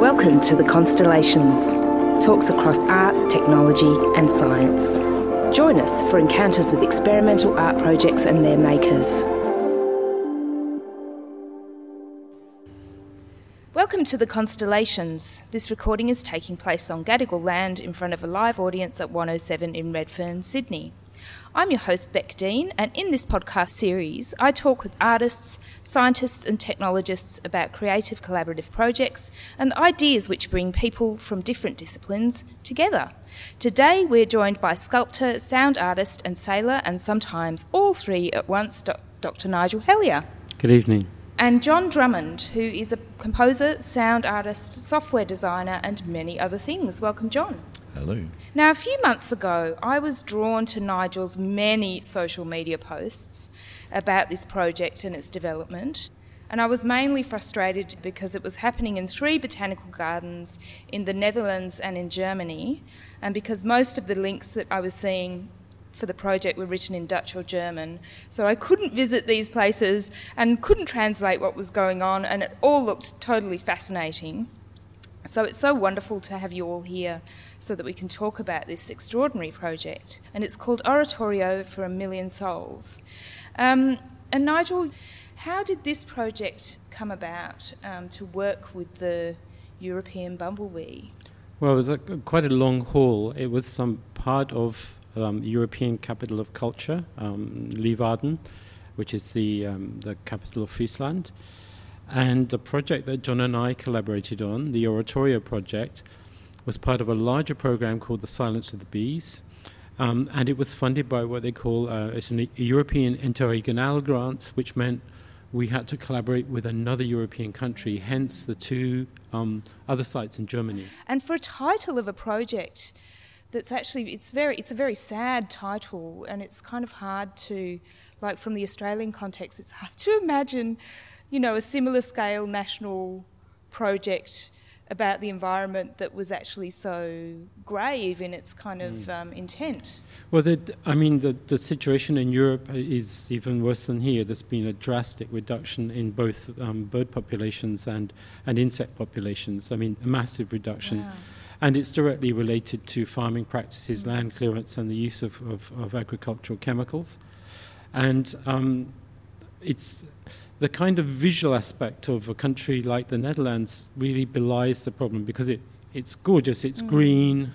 Welcome to The Constellations, talks across art, technology, and science. Join us for encounters with experimental art projects and their makers. Welcome to The Constellations. This recording is taking place on Gadigal land in front of a live audience at 107 in Redfern, Sydney. I'm your host, Bec Dean, and in this podcast series, I talk with artists, scientists, and technologists about creative collaborative projects and the ideas which bring people from different disciplines together. Today, we're joined by sculptor, sound artist, and sailor, and sometimes all three at once, Dr. Nigel Helyer. Good evening. And Jon Drummond, who is a composer, sound artist, software designer, and many other things. Welcome, Jon. Hello. Now, a few months ago, I was drawn to Nigel's many social media posts about this project and its development. And I was mainly frustrated because it was happening in three botanical gardens in the Netherlands and in Germany, and because most of the links that I was seeing for the project were written in Dutch or German. So I couldn't visit these places and couldn't translate what was going on, and it all looked totally fascinating. So it's so wonderful to have you all here so that we can talk about this extraordinary project. And it's called Oratorio for a Million Souls. Um, and Nigel, how did this project come about um, to work with the European bumblebee? Well, it was a, quite a long haul. It was some part of um, European Capital of Culture, um, Leeuwarden, which is the, um, the capital of Friesland. And the project that John and I collaborated on, the Oratorio project, was part of a larger program called the Silence of the Bees. Um, and it was funded by what they call uh, it's an European interregional grant, which meant we had to collaborate with another European country, hence the two um, other sites in Germany. And for a title of a project, that's actually it's very it's a very sad title, and it's kind of hard to, like from the Australian context, it's hard to imagine you know, a similar scale national project about the environment that was actually so grave in its kind of mm. um, intent. Well, the, I mean, the, the situation in Europe is even worse than here. There's been a drastic reduction in both um, bird populations and, and insect populations. I mean, a massive reduction. Wow. And it's directly related to farming practices, mm. land clearance, and the use of, of, of agricultural chemicals. And um, it's the kind of visual aspect of a country like the Netherlands really belies the problem because it, it's gorgeous, it's mm. green,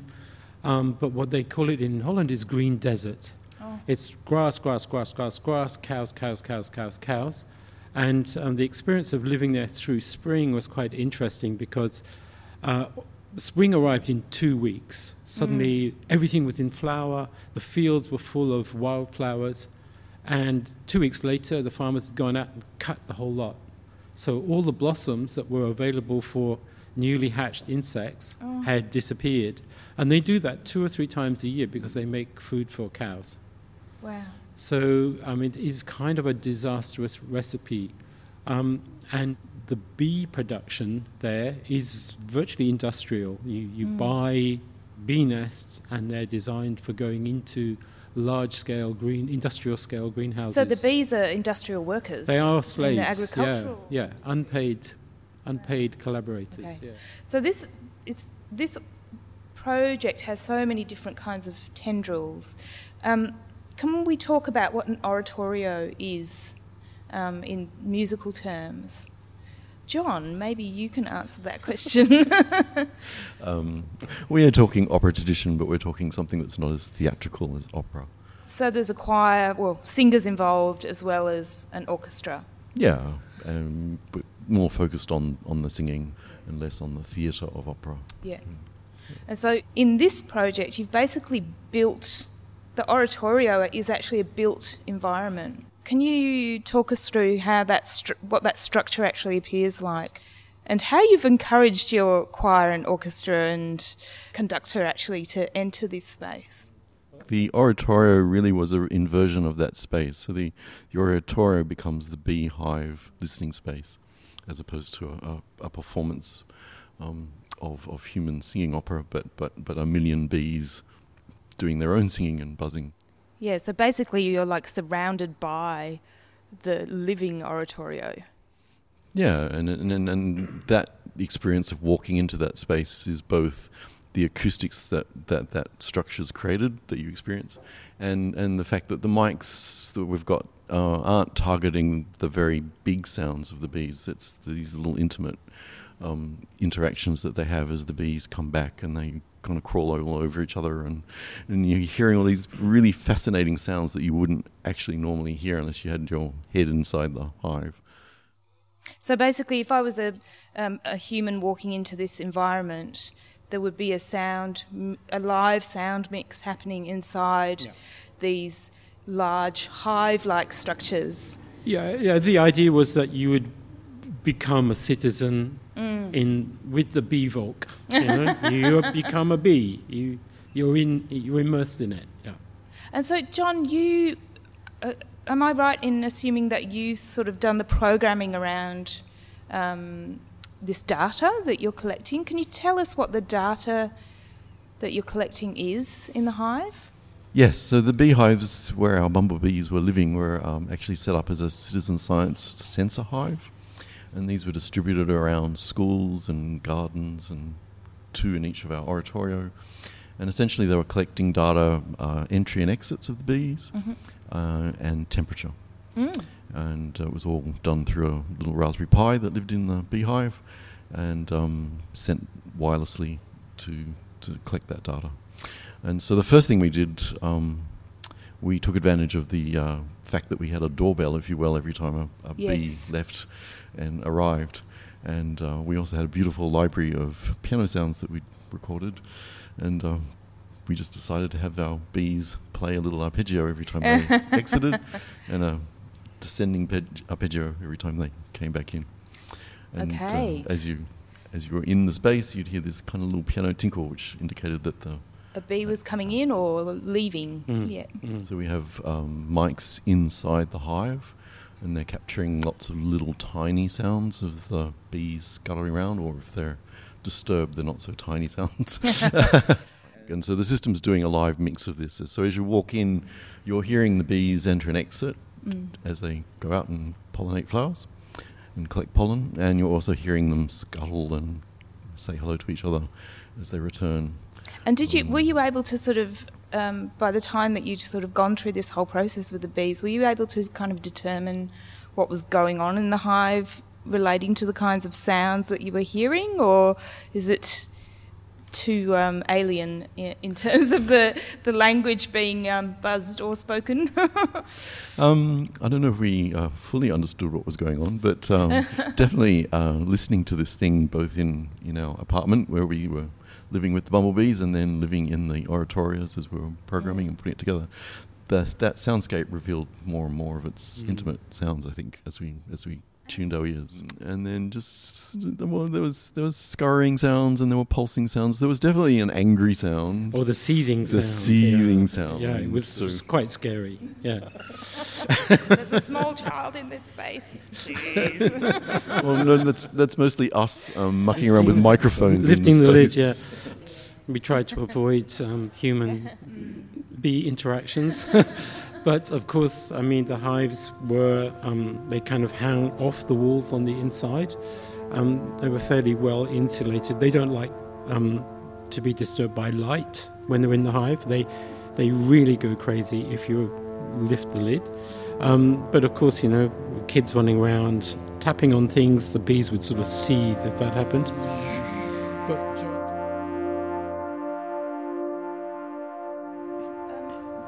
um, but what they call it in Holland is green desert. Oh. It's grass, grass, grass, grass, grass, cows, cows, cows, cows, cows. And um, the experience of living there through spring was quite interesting because uh, spring arrived in two weeks. Suddenly, mm. everything was in flower, the fields were full of wildflowers, and two weeks later, the farmers had gone out and cut the whole lot. So all the blossoms that were available for newly hatched insects oh. had disappeared. And they do that two or three times a year because they make food for cows. Wow. So, I mean, it is kind of a disastrous recipe. Um, and the bee production there is virtually industrial. You, you mm. buy bee nests, and they're designed for going into large scale green industrial scale greenhouses. So the bees are industrial workers. They are slaves. agricultural. Yeah, yeah, unpaid, unpaid collaborators. Okay. Yeah. So this it's this project has so many different kinds of tendrils. Um, can we talk about what an oratorio is um, in musical terms? John, maybe you can answer that question. um, we are talking opera tradition, but we're talking something that's not as theatrical as opera. So there's a choir, well, singers involved as well as an orchestra. Yeah, um, but more focused on, on the singing and less on the theatre of opera. Yeah. Mm. And so in this project, you've basically built the oratorio is actually a built environment. Can you talk us through how that stru- what that structure actually appears like, and how you've encouraged your choir and orchestra and conductor actually to enter this space? The oratorio really was an inversion of that space. So the, the oratorio becomes the beehive listening space, as opposed to a, a, a performance um, of of human singing opera, but but but a million bees doing their own singing and buzzing. Yeah, so basically you're like surrounded by the living oratorio. Yeah, and and and that experience of walking into that space is both the acoustics that that, that structure's created that you experience, and, and the fact that the mics that we've got uh, aren't targeting the very big sounds of the bees. It's these little intimate um, interactions that they have as the bees come back and they kind of crawl all over each other, and, and you're hearing all these really fascinating sounds that you wouldn't actually normally hear unless you had your head inside the hive. So basically, if I was a, um, a human walking into this environment, there would be a sound, a live sound mix happening inside yeah. these large hive-like structures. Yeah, yeah. The idea was that you would become a citizen mm. in with the bee volk. You know, you become a bee. You you're in you're immersed in it. Yeah. And so, Jon, you uh, am I right in assuming that you sort of done the programming around? Um, this data that you're collecting. Can you tell us what the data that you're collecting is in the hive? Yes, so the beehives where our bumblebees were living were um, actually set up as a citizen science sensor hive, and these were distributed around schools and gardens and two in each of our oratorio. And essentially, they were collecting data, uh, entry and exits of the bees, mm-hmm. uh, and temperature. Mm and uh, it was all done through a little Raspberry Pi that lived in the beehive, and um, sent wirelessly to to collect that data. And so the first thing we did, um, we took advantage of the uh, fact that we had a doorbell, if you will, every time a, a yes. bee left and arrived. And uh, we also had a beautiful library of piano sounds that we recorded. And uh, we just decided to have our bees play a little arpeggio every time they exited. And a descending arpeggio every time they came back in. And uh, okay. Uh, as you as you were in the space, you'd hear this kind of little piano tinkle, which indicated that the a bee was coming in or leaving. Mm. Yeah. Mm. So we have um, mics inside the hive, and they're capturing lots of little tiny sounds of the bees scuttling around, or if they're disturbed, they're not so tiny sounds. and so the system's doing a live mix of this. So as you walk in, you're hearing the bees enter and exit, mm. as they go out and pollinate flowers and collect pollen, and you're also hearing them scuttle and say hello to each other as they return. And did you were you able to sort of um, by the time that you'd sort of gone through this whole process with the bees, were you able to kind of determine what was going on in the hive relating to the kinds of sounds that you were hearing, or is it too um, alien in terms of the, the language being um, buzzed or spoken? um, I don't know if we uh, fully understood what was going on, but um, definitely uh, listening to this thing both in, in our apartment where we were living with the bumblebees and then living in the oratorios as we were programming and putting it together. That, that soundscape revealed more and more of its mm. intimate sounds, I think, as we as we tuned our ears. And then just well, there was there was scurrying sounds and there were pulsing sounds. There was definitely an angry sound. Or the seething the sound. The seething yeah. sound. Yeah, it was, so it was quite scary. Yeah. There's a small child in this space. Jeez. well, no, that's that's mostly us um, mucking around with microphones. Lifting the, the lid, yeah. We tried to avoid um, human bee interactions. But of course, I mean, the hives were, um, they kind of hang off the walls on the inside. Um, they were fairly well insulated. They don't like um, to be disturbed by light when they're in the hive. They, they really go crazy if you lift the lid. Um, but of course, you know, kids running around, tapping on things, the bees would sort of seethe if that happened.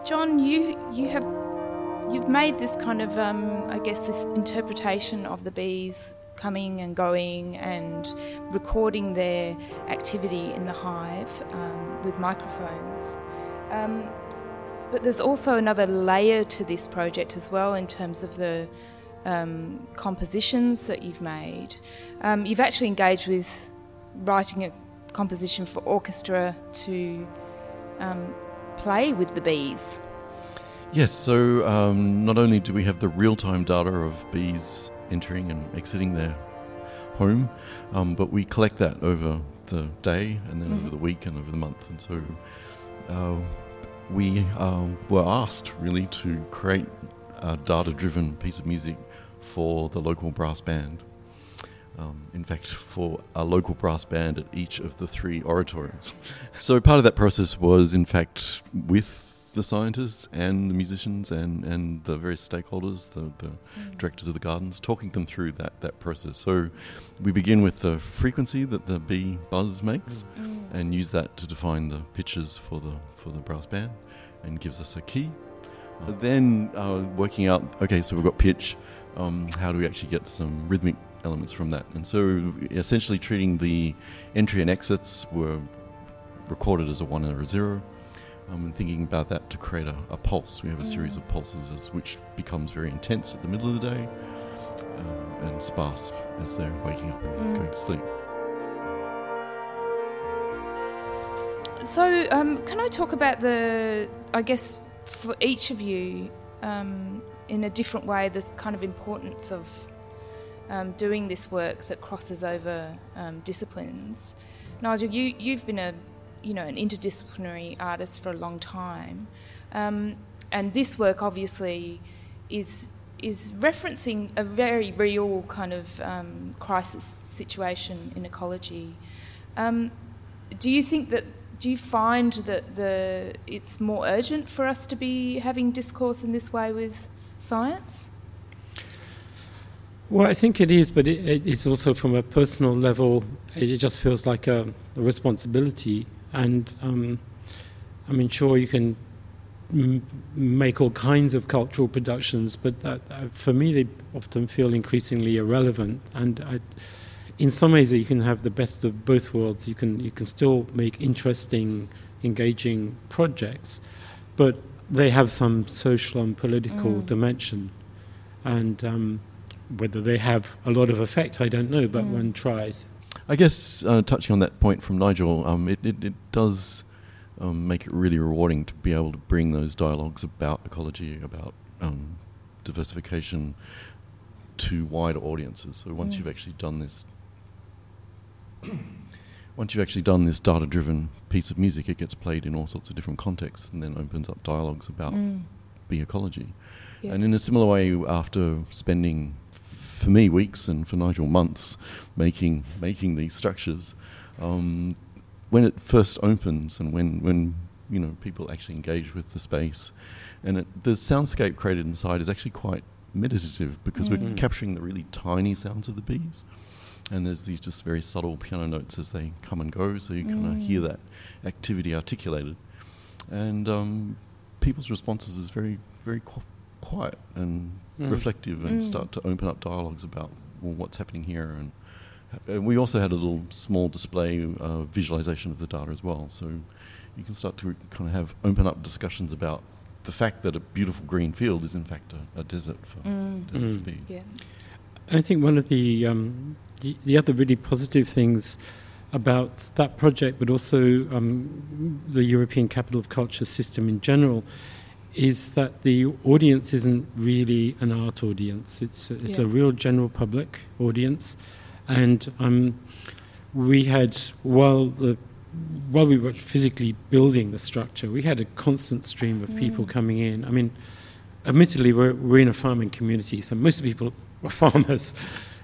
Jon, you you have you've made this kind of um, I guess this interpretation of the bees coming and going and recording their activity in the hive um, with microphones. Um, but there's also another layer to this project as well in terms of the um, compositions that you've made. Um, you've actually engaged with writing a composition for orchestra to um, play with the bees? Yes, so um, not only do we have the real time data of bees entering and exiting their home, um, but we collect that over the day and then mm-hmm. over the week and over the month. And so uh, we um, were asked really to create a data driven piece of music for the local brass band. Um, in fact, for a local brass band at each of the three oratoriums. So part of that process was, in fact, with the scientists and the musicians and, and the various stakeholders, the, the mm. directors of the gardens, talking them through that, that process. So we begin with the frequency that the bee buzz makes mm. and use that to define the pitches for the, for the brass band and gives us a key. Uh, then uh, working out, okay, so we've got pitch, um, how do we actually get some rhythmic elements from that? And so essentially treating the entry and exits were recorded as a one and a zero um, and thinking about that to create a, a pulse. We have a mm. series of pulses as, which becomes very intense at the middle of the day um, and sparse as they're waking up and mm. going to sleep. So, um, can I talk about the, I guess, for each of you, um, in a different way, the kind of importance of um, doing this work that crosses over um, disciplines? Nigel, you, you've been a you know, an interdisciplinary artist for a long time. Um, and this work obviously is is referencing a very real kind of um, crisis situation in ecology. Um, do you think that? Do you find that the it's more urgent for us to be having discourse in this way with science? Well, I think it is, but it, it's also from a personal level. It just feels like a, a responsibility and um, I mean, sure, you can m- make all kinds of cultural productions, but that, uh, for me, they often feel increasingly irrelevant. And I, in some ways, you can have the best of both worlds. You can you can still make interesting, engaging projects, but they have some social and political mm. dimension, and um, whether they have a lot of effect, I don't know. But mm. one tries. I guess uh, touching on that point from Nigel, um, it, it, it, does um, make it really rewarding to be able to bring those dialogues about ecology, about um, diversification to wider audiences. So once mm. you've actually done this, once you've actually done this data-driven piece of music, it gets played in all sorts of different contexts, and then opens up dialogues about mm. bee ecology. Yeah. And in a similar way, after spending for me weeks and for Nigel months making making these structures. Um, when it first opens and when when you know people actually engage with the space, and it, the soundscape created inside is actually quite meditative because mm. we're capturing the really tiny sounds of the bees. And there's these just very subtle piano notes as they come and go, so you mm. kind of hear that activity articulated. And um, people's responses is very, very quiet and mm. reflective and mm. start to open up dialogues about well, what's happening here. And, and we also had a little small display uh, visualization of the data as well. So you can start to kind of have open up discussions about the fact that a beautiful green field is in fact a, a desert for mm. desert mm. bees. Yeah. I think one of the, um, the, the other really positive things about that project, but also um, the European Capital of Culture system in general, is that the audience isn't really an art audience. It's it's yeah. a real general public audience, and um, we had while the while we were physically building the structure, we had a constant stream of mm. people coming in. I mean, admittedly, we're, we're in a farming community, so most people were farmers,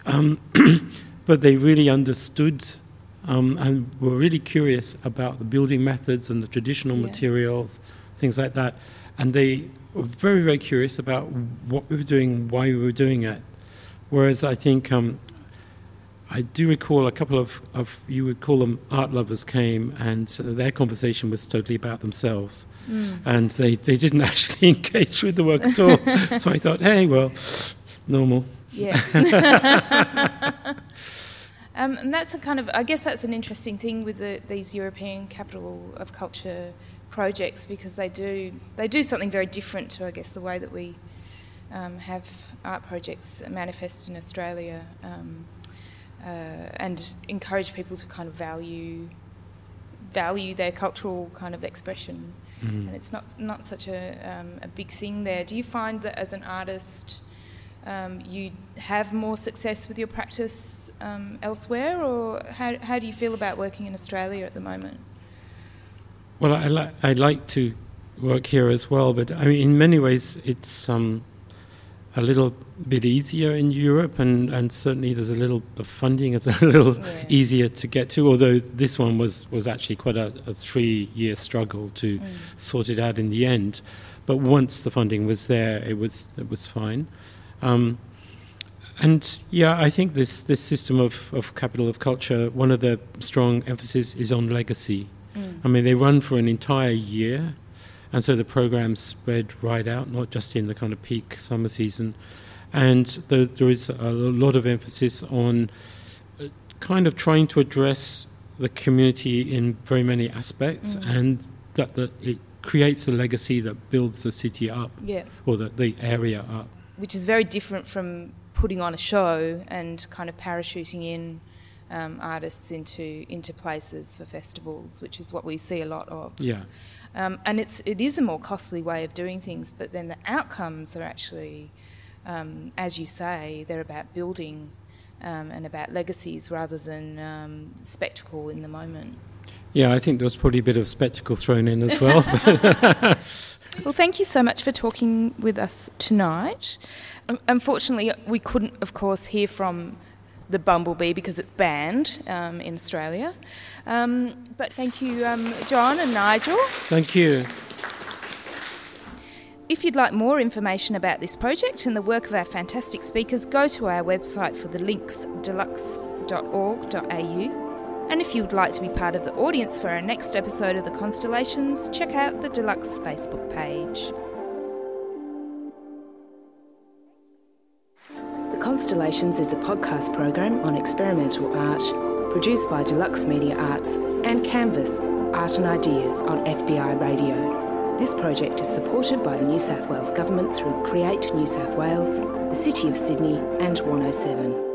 um, but they really understood um, and were really curious about the building methods and the traditional yeah. materials, things like that and they were very, very curious about what we were doing, why we were doing it. Whereas I think um, I do recall a couple of, of, you would call them art lovers came, and their conversation was totally about themselves. Mm. And they, they didn't actually engage with the work at all. so I thought, hey, well, normal. Yeah. um, and that's a kind of, I guess that's an interesting thing with the, these European capital of culture projects because they do they do something very different to I guess the way that we um, have art projects manifest in Australia um, uh, and encourage people to kind of value value their cultural kind of expression. Mm. and it's not not such a, um, a big thing there. Do you find that as an artist um, you have more success with your practice um, elsewhere? Or how, how do you feel about working in Australia at the moment well, I, li- I like to work here as well, but I mean, in many ways, it's um, a little bit easier in Europe, and, and certainly there's a little the funding is a little yeah. easier to get to. Although this one was was actually quite a, a three year struggle to mm. sort it out in the end. But once the funding was there, it was it was fine. Um, and yeah, I think this this system of, of capital of culture, one of the strong emphasis is on legacy. Mm. I mean, they run for an entire year and so the programs spread right out, not just in the kind of peak summer season. And the, there is a lot of emphasis on uh, kind of trying to address the community in very many aspects mm. and that the, it creates a legacy that builds the city up yeah. or the, the area up. Which is very different from putting on a show and kind of parachuting in um, artists into into places for festivals, which is what we see a lot of. Yeah. Um, and it's it is a more costly way of doing things, but then the outcomes are actually, um, as you say, they're about building um, and about legacies rather than um, spectacle in the moment. Yeah, I think there was probably a bit of spectacle thrown in as well. well, thank you so much for talking with us tonight. Unfortunately, we couldn't, of course, hear from the bumblebee because it's banned um, in Australia. Um, but thank you, um, Jon and Nigel. Thank you. If you'd like more information about this project and the work of our fantastic speakers, go to our website for the links dlux.org.au. And if you would like to be part of the audience for our next episode of The Constellations, check out the dLux Facebook page. Constellations is a podcast program on experimental art produced by dLux Media Arts and Canvas Art and Ideas on FBI Radio. This project is supported by the New South Wales Government through Create New South Wales, the City of Sydney, and 107.